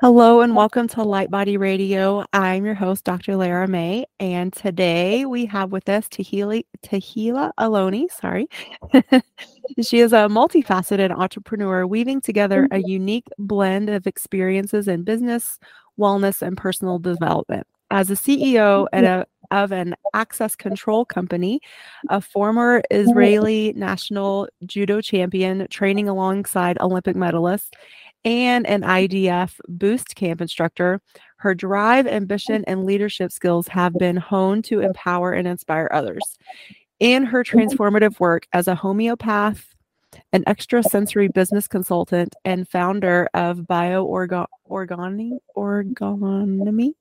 Hello and welcome to Light Body Radio. I'm your host, Dr. Lara May, and today we have with us Tahila, Tahila Aloni. Sorry. she is a multifaceted entrepreneur weaving together a mm-hmm. unique blend of experiences in business, wellness, and personal development. As a CEO at mm-hmm. a, of an access control company, a former mm-hmm. Israeli national judo champion training alongside Olympic medalists, and an IDF boot camp instructor, her drive, oh. ambition, and leadership skills have been honed to empower and inspire others. In her mm-hmm. transformative work as a homeopath, an extrasensory business consultant, and founder of BioOrgonomy, Orgonomy,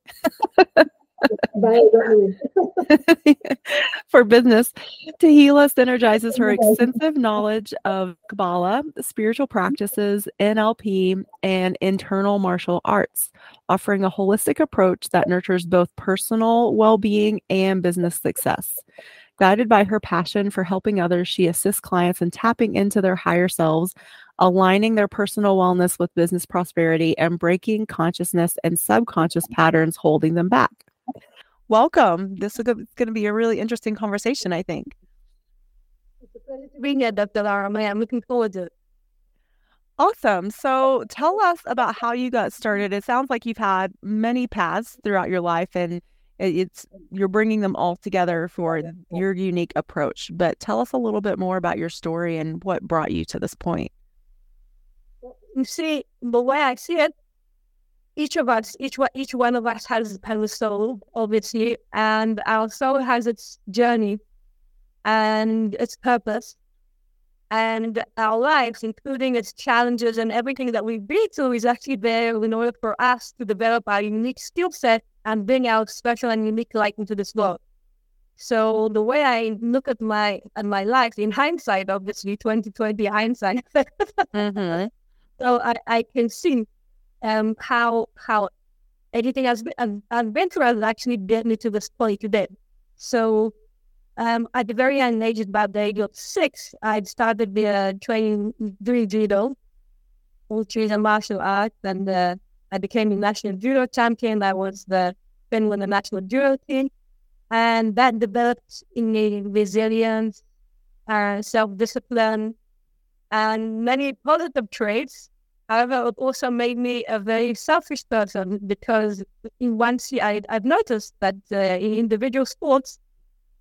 for business, Tehilla synergizes her extensive knowledge of Kabbalah, spiritual practices, NLP, and internal martial arts, offering a holistic approach that nurtures both personal well being and business success. Guided by her passion for helping others, she assists clients in tapping into their higher selves, aligning their personal wellness with business prosperity, and breaking consciousness and subconscious patterns holding them back welcome. This is going to be a really interesting conversation, I think. It's a pleasure to be here, Dr. Lara. I'm looking forward to it. Awesome. So tell us about how you got started. It sounds like you've had many paths throughout your life and it's you're bringing them all together for your unique approach. But tell us a little bit more about your story and what brought you to this point. You see, the way I see it, each of us, each one, each one of us has has a soul, obviously, and our soul has its journey and its purpose, and our lives, including its challenges and everything that we've been through, is actually there in order for us to develop our unique skill set and bring our special and unique light into this world. So the way I look at my at my life, in hindsight, obviously, twenty twenty hindsight, mm-hmm. so I, I can see um, how how everything has been adventure has actually brought me to this point today. So um, at the very young age, about the age of six, I started the uh, training doing judo, which is a martial art, and uh, I became a national judo champion. I was the then with the national judo team, and that developed in me resilience, uh, self discipline, and many positive traits However, it also made me a very selfish person because one I, I've noticed that uh, in individual sports,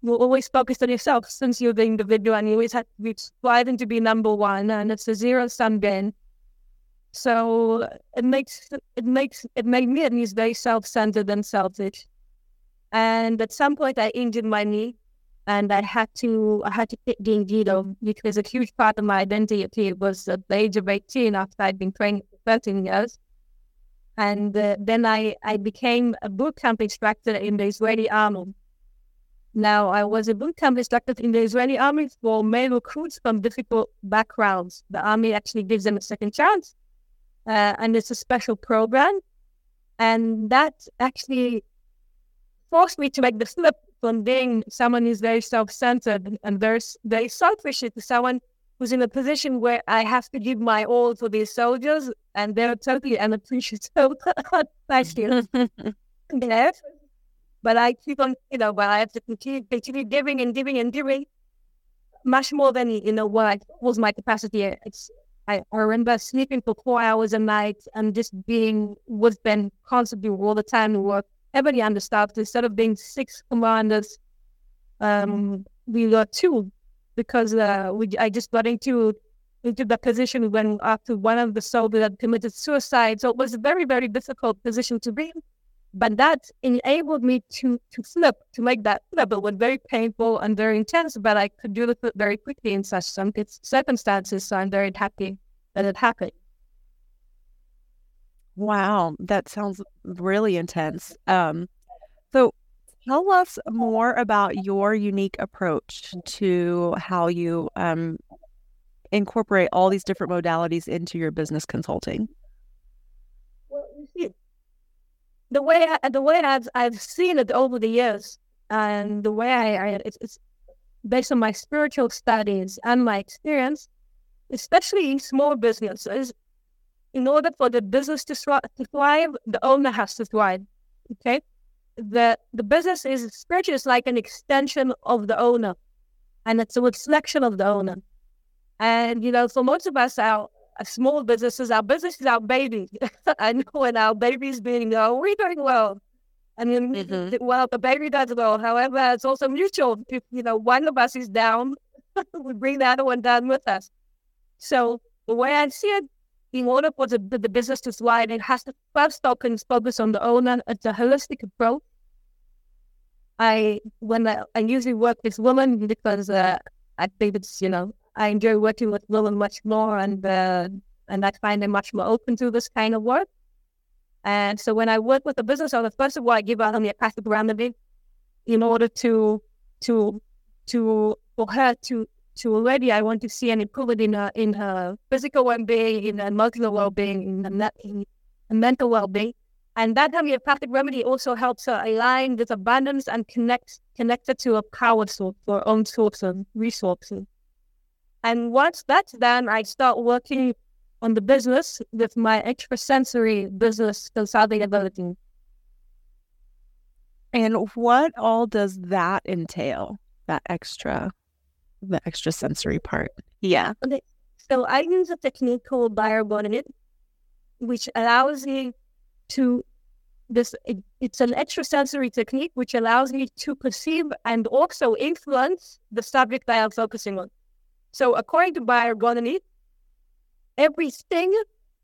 you're always focused on yourself since you're the individual and you always have to be striving to be number one and it's a zero sum game. So it makes it makes it made me at least very self centered and selfish. And at some point I injured my knee and I had to I had to quit doing judo because a huge part of my identity It was at the age of 18 after I'd been training for 13 years. And uh, then I, I became a boot camp instructor in the Israeli army. Now, I was a boot camp instructor in the Israeli army for male recruits from difficult backgrounds. The army actually gives them a second chance, uh, and it's a special program. And that actually forced me to make the flip from being someone who's very self-centered and very very selfish to someone who's in a position where I have to give my all to these soldiers, and they're totally unappreciative. You. yes. But I keep on, you know, but I have to continue, continue giving and giving and giving much more than, you know, what was my capacity. It's, I, I remember sleeping for four hours a night and just being with them constantly all the time to work heavily understaffed. Instead of being six commanders, um, we got two because uh, we I just got into into the position when after one of the soldiers had committed suicide. So it was a very, very difficult position to be in. But that enabled me to to flip, to make that flip. It was very painful and very intense, but I could do it very quickly in such circumstances. So I'm very happy that it happened. Wow, that sounds really intense. Um, so tell us more about your unique approach to how you um, incorporate all these different modalities into your business consulting. Well, you see, the way I, the way I've I've seen it over the years, and the way I, I it's, it's based on my spiritual studies and my experience, especially in small businesses. In order for the business to, to thrive, the owner has to thrive. Okay, the the business is spiritual is like an extension of the owner, and it's a reflection of the owner. And you know, for most of us, our small businesses, our business is our baby. Know when our baby's being, oh, we're doing well. I mean, mm-hmm. well, the baby does well. However, it's also mutual. If, you know, one of us is down, we bring the other one down with us. So the way I see it, in order for the, the business to thrive, it has to first focus on the owner. It's a holistic approach. I when I, I usually work with women because uh, I think it's you know I enjoy working with women much more, and uh, and I find them much more open to this kind of work. And so when I work with a business owner, first of all, I give out a passive remedy in order to to to for her to to already I want to see an improvement in her in physical well being, in her emotional well being, in in, mental well being. And that homeopathic remedy also helps her align with abundance and connect connected to a power source or own source of resources. And once that's done, I start working on the business with my extrasensory business consulting ability. And what all does that entail? That extra, the extra sensory part. Yeah. Okay. So I use a technique called Bio-Orgonomy, which allows me to this. It, it's an extrasensory technique which allows me to perceive and also influence the subject that I am focusing on. So according to Bio-Orgonomy, everything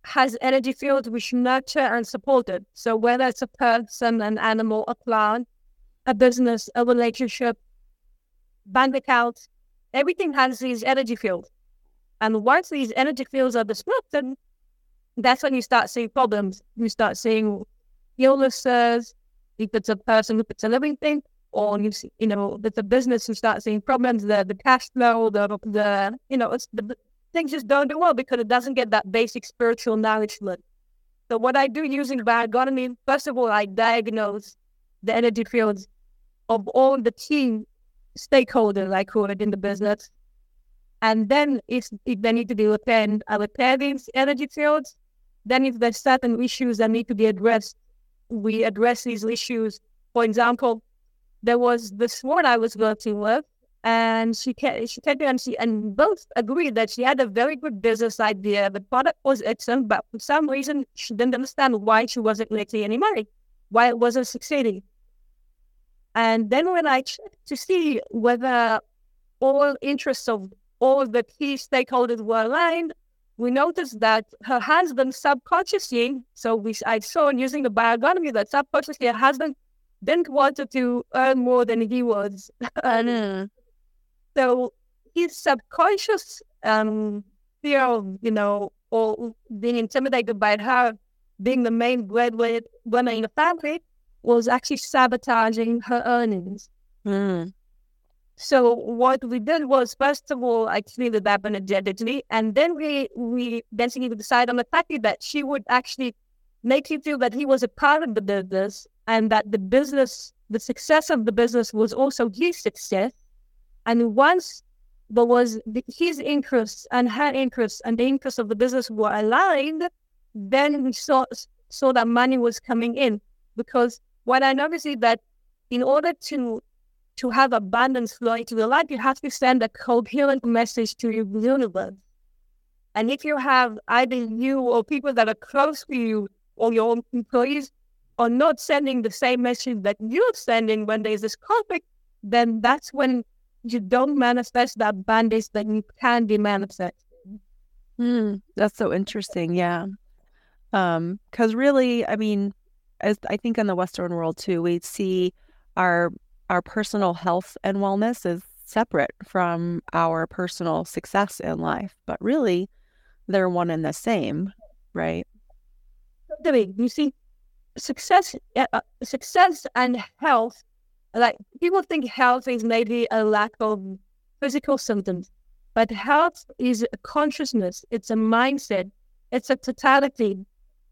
has energy fields which nurture and support it. So whether it's a person, an animal, a plant, a business, a relationship, bank account, everything has these energy fields. And once these energy fields are disrupted, that's when you start seeing problems. You start seeing illnesses, if it's a person, if it's a living thing, or you see, you know, with the business who start seeing problems, the the cash flow, the the you know, it's the things just don't do well because it doesn't get that basic spiritual nourishment. So what I do using Bio-Orgonomy, first of all, I diagnose the energy fields of all the key stakeholders I call it in the business. And then if, if they need to be repaired, I repair these energy fields. Then if there's certain issues that need to be addressed, we address these issues. For example, there was this woman I was working with, and she came, she came and she and both agreed that she had a very good business idea. The product was excellent, but for some reason she didn't understand why she wasn't making any money, why it wasn't succeeding. And then when I checked to see whether all interests of all the key stakeholders were aligned, we noticed that her husband subconsciously, so we I saw using the Bio-Orgonomy that subconsciously her husband didn't want to earn more than he was. and so his subconscious um, fear of, you know, or being intimidated by her being the main breadwinner in the family was actually sabotaging her earnings. Mm. So what we did was, first of all, I cleaned it up energetically, and then we we basically decided on the fact that she would actually make him feel that he was a part of the business and that the business, the success of the business was also his success. And once there was the, his interests and her interests and the interests of the business were aligned, then we saw, saw that money was coming in. Because what I noticed is that in order to to have abundance flow into your life, you have to send a coherent message to your universe. And if you have either you or people that are close to you or your own employees are not sending the same message that you're sending when there's this conflict, then that's when you don't manifest that abundance that you can be manifesting. Mm, that's so interesting. Yeah. Um, because really, I mean, as I think in the Western world too, we see our our personal health and wellness is separate from our personal success in life, but really they're one and the same, right? You see, success, uh, success and health, like people think health is maybe a lack of physical symptoms, but health is a consciousness. It's a mindset. It's a totality.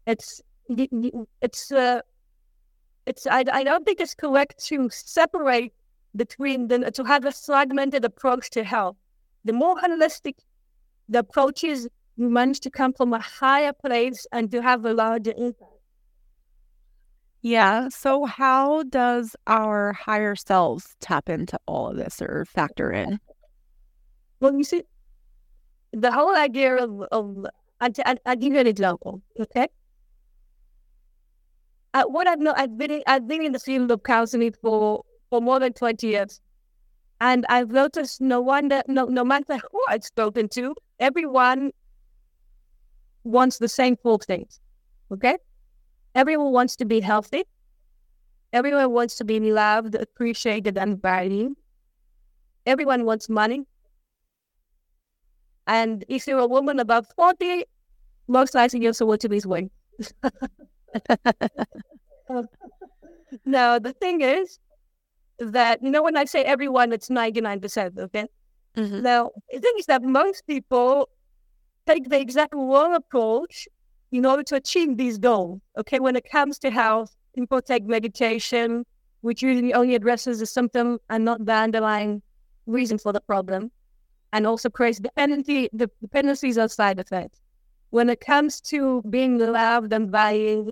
It's it's uh, it's I, I don't think it's correct to separate between the to have a fragmented approach to health. The more holistic the approach is, you manage to come from a higher place and to have a larger impact. Yeah. So, how does our higher selves tap into all of this or factor in? Well, you see, the whole idea of, of I'll, I'll give you an example, okay? Uh, what I've known, I've been, I've been in the field of counseling for, for more than 20 years. And I've noticed no wonder, no, no matter who I've spoken to, everyone wants the same four things. Okay? Everyone wants to be healthy. Everyone wants to be loved, appreciated, and valued. Everyone wants money. And if you're a woman above 40, most likely you also want to lose weight. now, the thing is that, you know, when I say everyone, it's 99%, okay? Mm-hmm. Now, the thing is that most people take the exact wrong approach in order to achieve these goals. Okay, when it comes to health, people take medication, which usually only addresses the symptom and not the underlying reason for the problem, and also creates dependency, the dependencies on side effects. When it comes to being loved and valued,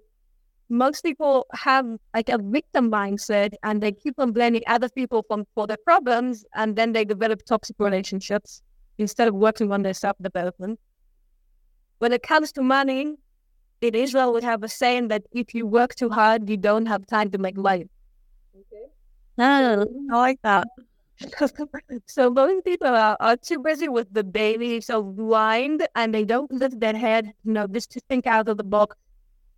most people have like a victim mindset and they keep on blaming other people from, for their problems and then they develop toxic relationships instead of working on their self development. When it comes to money, in Israel, we have a saying that if you work too hard, you don't have time to make money. Okay. Ah, I like that. so most people are, are too busy with the daily, so blind, and they don't lift their head, you know, just to think out of the box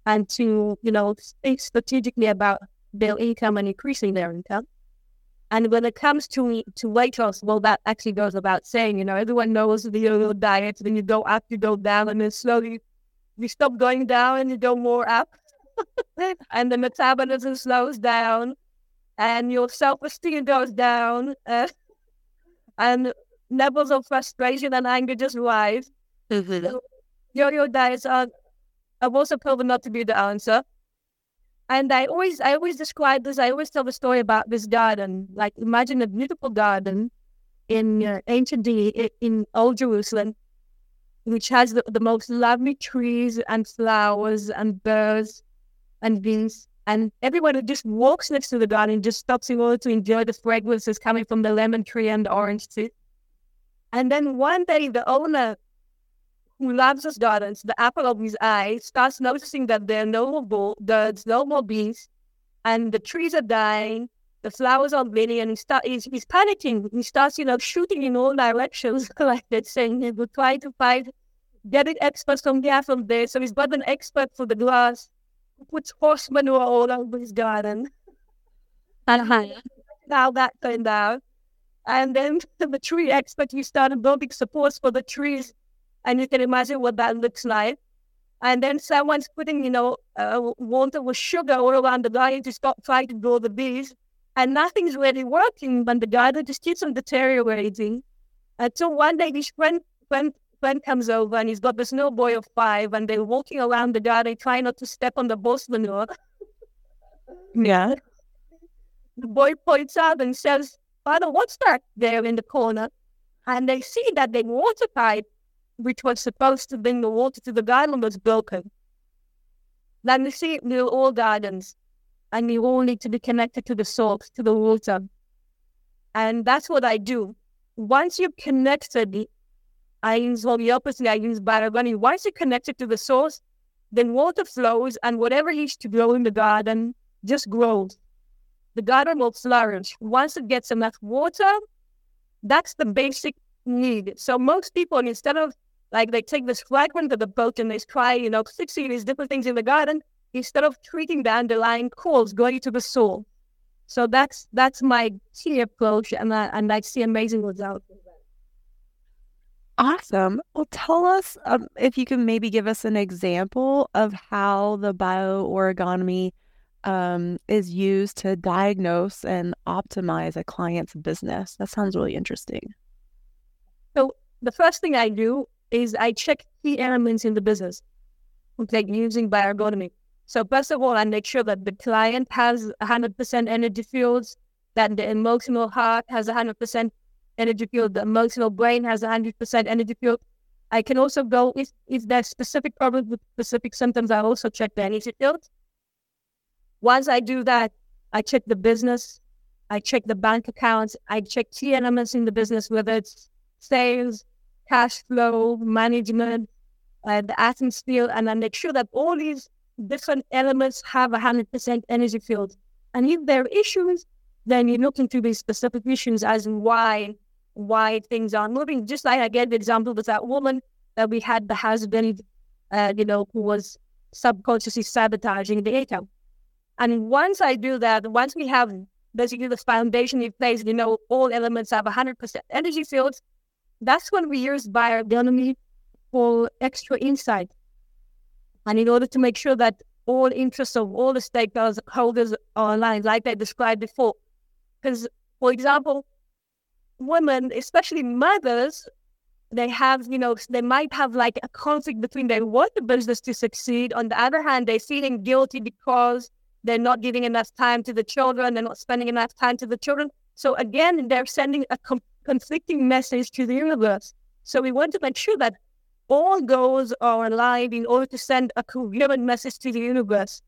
and to, you know, think strategically about their income and increasing their income. And when it comes to to weight loss, well, that actually goes about saying, you know, everyone knows the yo-yo diet. Then you go up, you go down, and then slowly you stop going down and you go more up. and the metabolism slows down, and your self-esteem goes down, uh, and levels of frustration and anger just rise. Mm-hmm. So, yo-yo diets are, have also proven not to be the answer. And I always, I always describe this. I always tell the story about this garden. Like, imagine a beautiful garden in uh, ancient in Old Jerusalem, which has the, the most lovely trees and flowers and birds and bees. And everyone who just walks next to the garden just stops in order to enjoy the fragrances coming from the lemon tree and the orange tree. And then one day, the owner who loves his gardens, the apple of his eye, starts noticing that there are no more no more bees, and the trees are dying, the flowers are bleeding, and he start, he's, he's panicking. He starts, you know, shooting in all directions like that, saying he will try to find, getting experts from here, from there. So he's got an expert for the glass, who puts horse manure all over his garden. Uh-huh. How that turned out. And then the tree expert, he started building supports for the trees and you can imagine what that looks like. And then someone's putting, you know, uh, water with sugar all around the garden to stop trying to grow the bees. And nothing's really working, but the garden just keeps on deteriorating. Until one day his friend, friend, friend comes over and he's got this little boy of five and they're walking around the garden trying not to step on the horse manure. yeah. The boy points out and says, Father, what's that there in the corner? And they see that the water pipe which was supposed to bring the water to the garden, was broken. Then you see, we're all gardens, and we all need to be connected to the source, to the water. And that's what I do. Once you're connected, I use the opposite, I use running. Once you're connected to the source, then water flows, and whatever needs to grow in the garden just grows. The garden will flourish. Once it gets enough water, that's the basic need. So most people, instead of Like they take this fragment of the boat and they try, you know, fixing these different things in the garden instead of treating the underlying cause going to the soul. So that's that's my key approach, and I, and I see amazing results. Awesome. Well, tell us um, if you can maybe give us an example of how the Bio-Orgonomy um, is used to diagnose and optimize a client's business. That sounds really interesting. So the first thing I do is I check key elements in the business, like using Bio-Orgonomy. So first of all, I make sure that the client has 100% energy fields, that the emotional heart has 100% energy field, the emotional brain has 100% energy field. I can also go, if, if there's specific problems with specific symptoms, I also check the energy field. Once I do that, I check the business, I check the bank accounts, I check key elements in the business, whether it's sales, cash flow, management, uh, the atmosphere, and I make sure that all these different elements have 100% energy field. And if there are issues, then you look into these specific issues as why why things are moving. Just like I gave the example with that woman that we had the husband, uh, you know, who was subconsciously sabotaging the income. And once I do that, once we have basically the foundation in place, you know, all elements have 100% energy fields, that's when we use Bio-Orgonomy for extra insight. And in order to make sure that all interests of all the stakeholders are aligned, like I described before. Because, for example, women, especially mothers, they have, you know, they might have like a conflict between they want the business to succeed. On the other hand, they're feeling guilty because they're not giving enough time to the children, they're not spending enough time to the children. So again, they're sending a conflicting message to the universe. So we want to make sure that all goals are aligned in order to send a coherent message to the universe.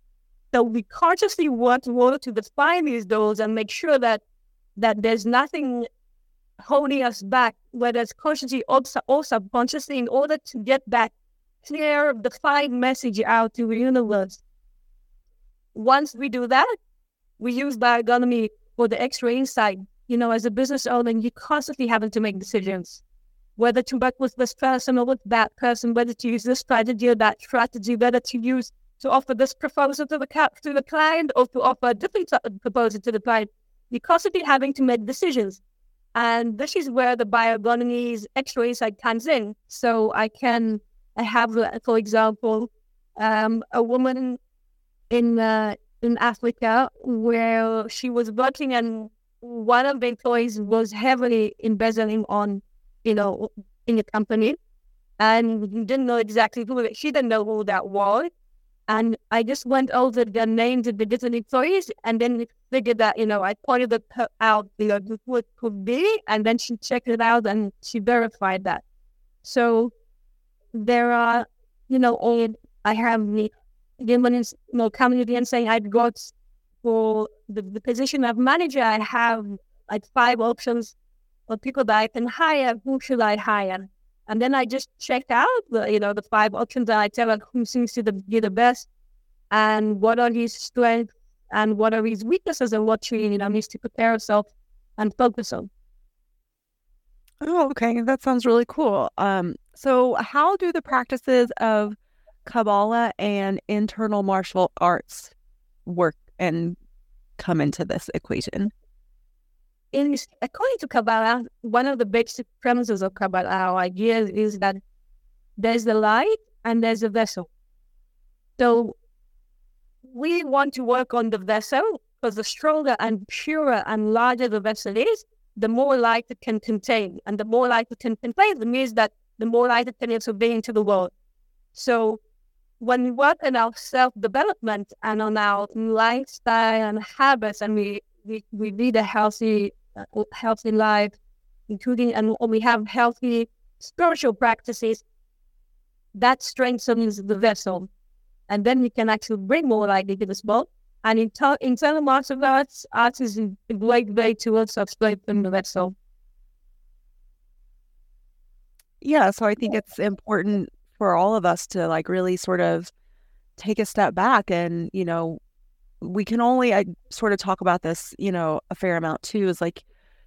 So we consciously work to define these goals and make sure that that there's nothing holding us back, whether it's consciously or subconsciously, in order to get that clear, defined message out to the universe. Once we do that, we use Bio-Orgonomy for the X-ray insight. You know, as a business owner, you're constantly having to make decisions whether to work with this person or with that person, whether to use this strategy or that strategy, whether to use to offer this proposal to the to the client or to offer a different proposal to the client. You're constantly having to make decisions. And this is where the Bio-Orgonomy's extra insight comes in. So I can, I have, uh, for example, um, a woman in uh, in Africa where she was working and one of the employees was heavily embezzling on, you know, in the company, and didn't know exactly who. She didn't know who that was, and I just went over the names of the different employees and then figured that, you know, I pointed it out, you know, who it could be. And then she checked it out and she verified that. So there are, you know, all I have the women, you know, coming to and saying I've got for the, the position of manager, I have like five options for people that I can hire. Who should I hire? And then I just check out the, you know, the five options and I tell her who seems to be the best and what are his strengths and what are his weaknesses and what she, you know, needs to prepare herself and focus on. Oh, okay. That sounds really cool. Um, so how do the practices of Kabbalah and internal martial arts work and come into this equation? in according to Kabbalah, one of the basic premises of Kabbalah, our idea is that there's the light and there's a vessel. So we want to work on the vessel because the stronger and purer and larger the vessel is, the more light it can contain. And the more light it can contain, means that the more light it can absorb into the world. So when we work on our self development and on our lifestyle and habits, and we, we, we lead a healthy uh, healthy life, including and we have healthy spiritual practices, that strengthens the vessel. And then we can actually bring more light into the spot. And internal martial arts, arts is a great way to also strengthen the vessel. Yeah, so I think it's important for all of us to like really sort of take a step back and, you know, we can only I sort of talk about this, you know, a fair amount too, is like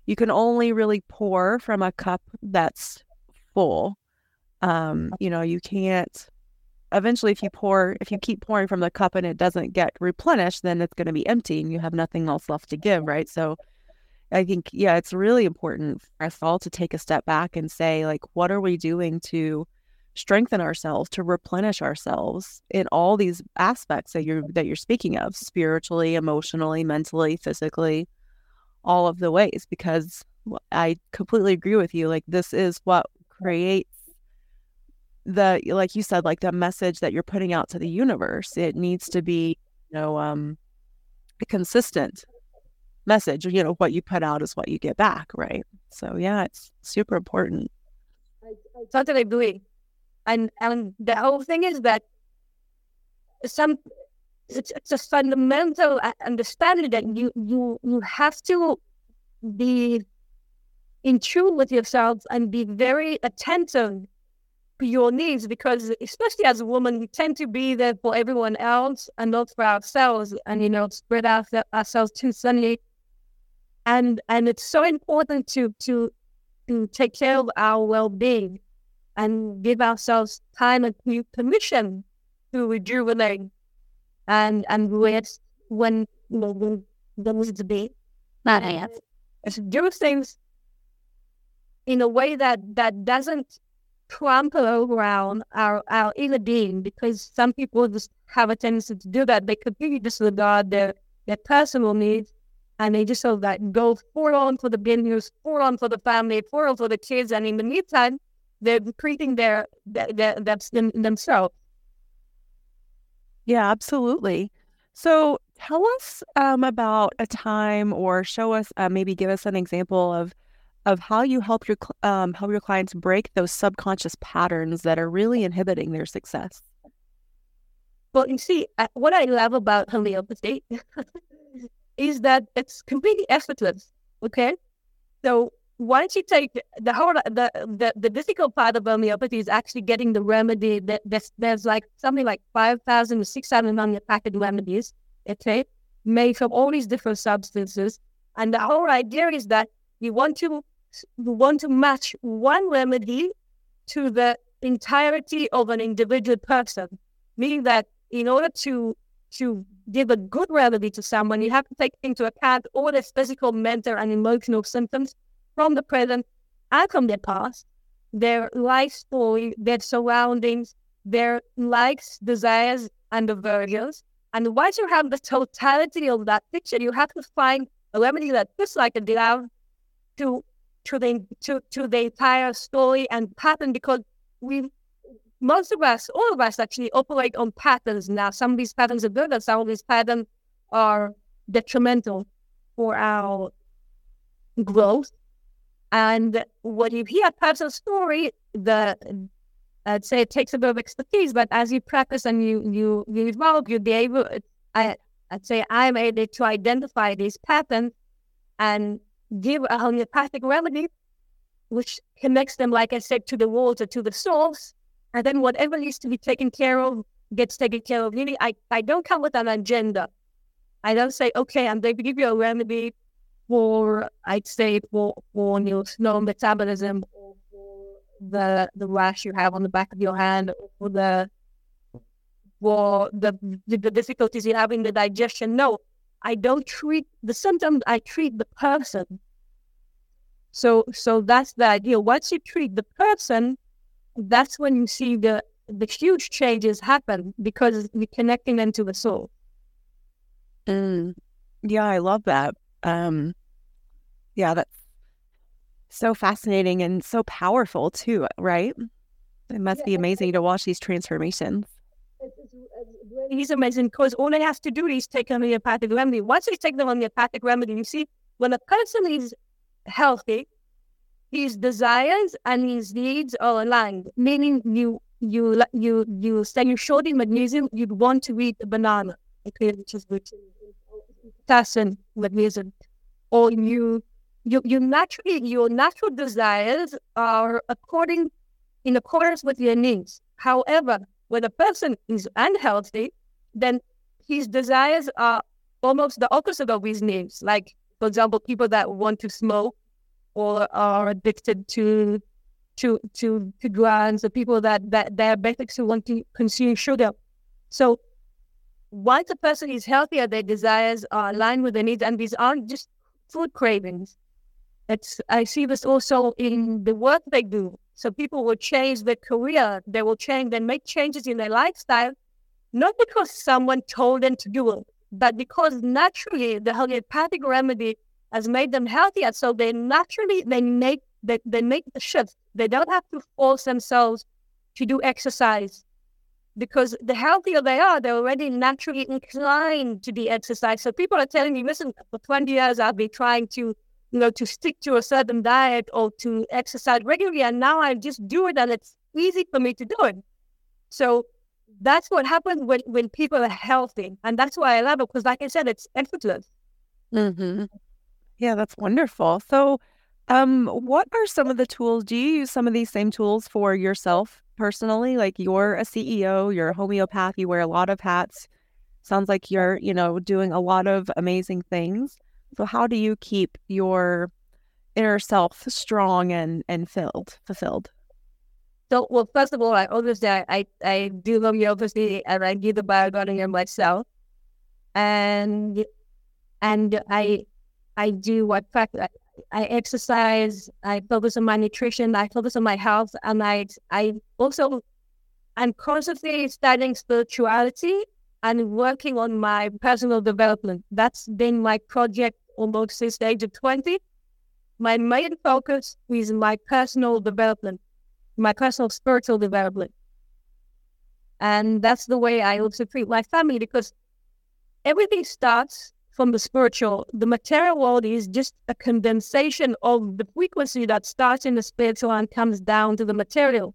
you can only really pour from a cup that's full. Um, you know, you can't eventually if you pour if you keep pouring from the cup and it doesn't get replenished, then it's going to be empty and you have nothing else left to give, right? So I think yeah, it's really important for us all to take a step back and say like what are we doing to strengthen ourselves, to replenish ourselves in all these aspects that you're that you're speaking of, spiritually, emotionally, mentally, physically, all of the ways because I completely agree with you like this is what creates the like you said like the message that you're putting out to the universe. It needs to be you know um a consistent message you know what you put out is what you get back right? So yeah it's super important. I, I totally agree and and the whole thing is that some it's, it's a fundamental understanding that you you you have to be in tune with yourself and be very attentive to your needs because especially as a woman we tend to be there for everyone else and not for ourselves and you know spread out ourselves too thinly and and it's so important to to to take care of our well-being and give ourselves time and permission to rejuvenate and and rest when when there needs be not have do things in a way that that doesn't trample around our, our inner being because some people just have a tendency to do that. They completely disregard their, their personal needs and they just sort of like go full on for the business, full on for the family, full on for the kids. And in the meantime, they're treating their, their, their, their themselves. Yeah, absolutely. So tell us um, about a time or show us, uh, maybe give us an example of of how you help your um, help your clients break those subconscious patterns that are really inhibiting their success. Well, you see, what I love about homeopathy is that it's completely effortless. Okay, so once you take the whole the, the the difficult part of homeopathy is actually getting the remedy. That there's, there's like something like five thousand or six thousand packet remedies. Okay, made from all these different substances, and the whole idea is that you want to you want to match one remedy to the entirety of an individual person, meaning that in order to to give a good remedy to someone, you have to take into account all their physical, mental, and emotional symptoms from the present and from their past, their life story, their surroundings, their likes, desires, and aversions. And once you have the totality of that picture, you have to find a remedy that fits like a glove to to the to, to the entire story and pattern because we most of us, all of us actually operate on patterns now. Some of these patterns are good and some of these patterns are detrimental for our growth. And when you hear a person's story, the I'd say it takes a bit of expertise, but as you practice and you you you evolve, you'll be able. I I'd say I'm able to identify these patterns and give a homeopathic remedy, which connects them, like I said, to the water, to the source. And then whatever needs to be taken care of gets taken care of. Really, I, I don't come with an agenda. I don't say, okay, I'm going to give you a remedy for, I'd say, for, for your slow metabolism or for the, the rash you have on the back of your hand or for the, for the, the, the difficulties you have in the digestion. No, I don't treat the symptoms, I treat the person. So so that's the idea. Once you treat the person, that's when you see the the huge changes happen because you're connecting them to the soul. Mm. Yeah, I love that. Um, yeah, that's so fascinating and so powerful too, right? It must yeah, be amazing to watch these transformations he's amazing because all he has to do is take a homeopathic remedy. Once they take the homeopathic remedy, you see, when a person is healthy, his desires and his needs are aligned. Meaning, you you you you say you're short in magnesium, you'd want to eat a banana, okay, which is which potassium magnesium, or you you you naturally your natural desires are according in accordance with your needs. However, when a person is unhealthy, then his desires are almost the opposite of his needs. Like, for example, people that want to smoke or are addicted to to to to drugs, the people that that diabetics who want to consume sugar. So once a person is healthier, their desires are aligned with their needs, and these aren't just food cravings. It's I see this also in the work they do. So people will change their career, they will change, they make changes in their lifestyle, not because someone told them to do it, but because naturally the homeopathic remedy has made them healthier. So they naturally they make they, they make the shift. They don't have to force themselves to do exercise because the healthier they are, they're already naturally inclined to do exercise. So people are telling me, listen, for 20 years I've been trying to, you know, to stick to a certain diet or to exercise regularly, and now I just do it and it's easy for me to do it. So that's what happens when, when people are healthy. And that's why I love it because like I said, it's effortless. Mm-hmm. Yeah, that's wonderful. So um, what are some of the tools? Do you use some of these same tools for yourself personally? Like you're a CEO, you're a homeopath, you wear a lot of hats. Sounds like you're, you know, doing a lot of amazing things. So how do you keep your inner self strong and and filled, fulfilled? So, well, first of all, I obviously uh, I I, I do love obviously, and I do the Bio-Orgonomy myself, and and I I do what fact I exercise, I focus on my nutrition, I focus on my health, and I I also I'm constantly studying spirituality and working on my personal development. That's been my project almost since the age of 20. My main focus is my personal development, my personal spiritual development. And that's the way I also treat my family because everything starts from the spiritual. The material world is just a condensation of the frequency that starts in the spiritual and comes down to the material.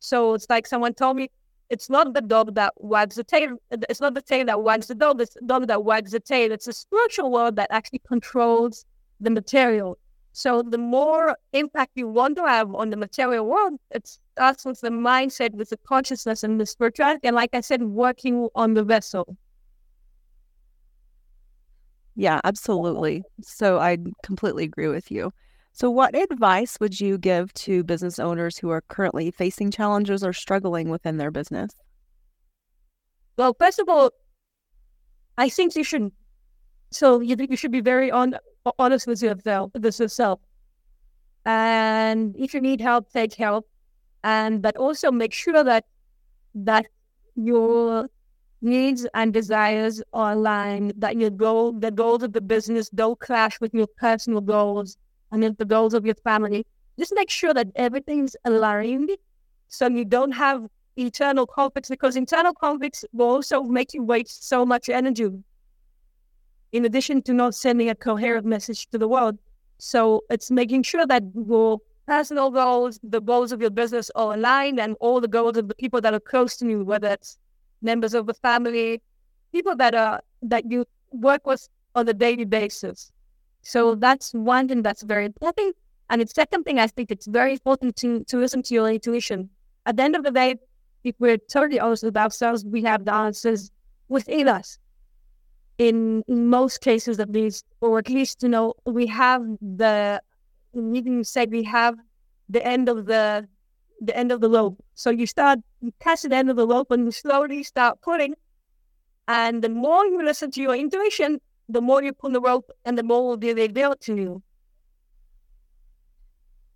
So it's like someone told me, it's not the dog that wags the tail. It's not the tail that wags the dog. It's the dog that wags the tail. It's the spiritual world that actually controls the material. So the more impact you want to have on the material world, it starts with the mindset, with the consciousness and the spirituality. And like I said, working on the vessel. Yeah, absolutely. So I completely agree with you. So, what advice would you give to business owners who are currently facing challenges or struggling within their business? Well, first of all, I think you should. So you you should be very on, honest with yourself, with yourself, and if you need help, take help, and but also make sure that that your needs and desires are aligned, that your goal, the goals of the business don't clash with your personal goals and the goals of your family. Just make sure that everything's aligned so you don't have internal conflicts because internal conflicts will also make you waste so much energy in addition to not sending a coherent message to the world. So it's making sure that your personal goals, the goals of your business are aligned and all the goals of the people that are close to you, whether it's members of the family, people that are that you work with on a daily basis. So that's one thing that's very important. And the second thing I think it's very important to to listen to your intuition. At the end of the day, if we're totally honest with ourselves, we have the answers within us. In, in most cases, at least, or at least, you know, we have the, even say we have the end of the the end of the rope. So you start, you catch the end of the rope and you slowly start pulling. And the more you listen to your intuition, the more you pull the rope and the more will be revealed to you.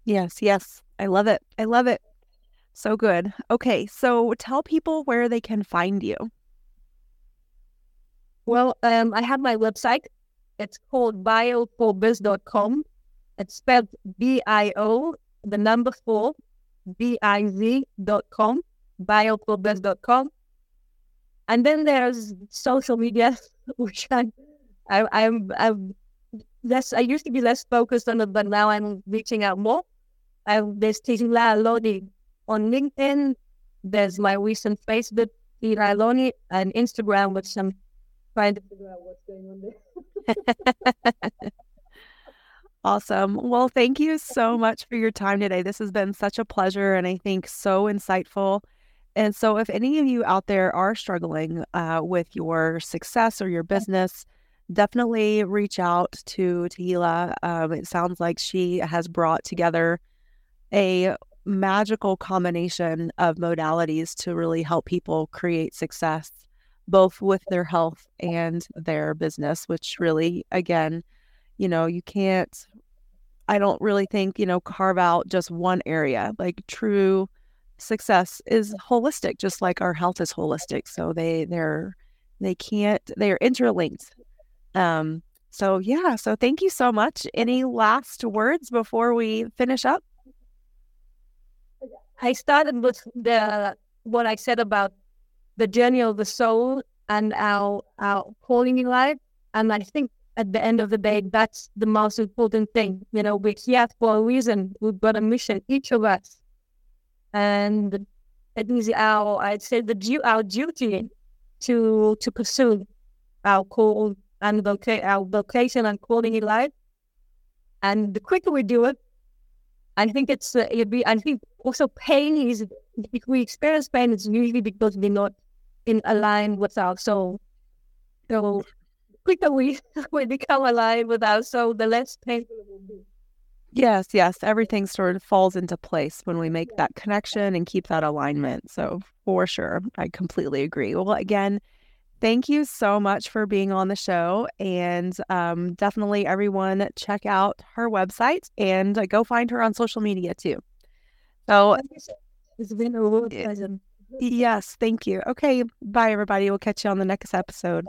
Yes, yes. I love it. I love it. So good. Okay, so tell people where they can find you. Well, um, I have my website. It's called bioforbiz.com. It's spelled B I O, the number four, biz.com, bioforbiz.com. And then there's social media, which I, I, I'm, I'm less, I used to be less focused on it, but now I'm reaching out more. I'm, there's Tehilla Aloni on LinkedIn. There's my recent Facebook, Tehilla Aloni, and Instagram, which I'm trying to figure out what's going on there. Awesome. Well, thank you so much for your time today. This has been such a pleasure and I think so insightful. And so, if any of you out there are struggling uh, with your success or your business, definitely reach out to Tehilla. Um, it sounds like she has brought together a magical combination of modalities to really help people create success both with their health and their business which really again you know you can't i don't really think you know carve out just one area like true success is holistic just like our health is holistic so they they're they can't they're interlinked um so yeah so thank you so much any last words before we finish up I started with the what I said about the journey of the soul and our our calling in life. And I think at the end of the day, that's the most important thing. You know, we're here for a reason. We've got a mission, each of us. And it is our, I'd say, the our duty to to pursue our call and voca- our vocation and calling in life. And the quicker we do it, I think it's uh, it be. I think also pain is if we experience pain, it's usually because we're not in aligned with our soul. So quicker we we become aligned with our soul, the less painful it will be. Yes, yes. Everything sort of falls into place when we make that connection and keep that alignment. So for sure, I completely agree. Well, again, thank you so much for being on the show. And um, definitely, everyone, check out her website and uh, go find her on social media too. So, it's been a real pleasure. Yes, thank you. Okay, bye, everybody. We'll catch you on the next episode.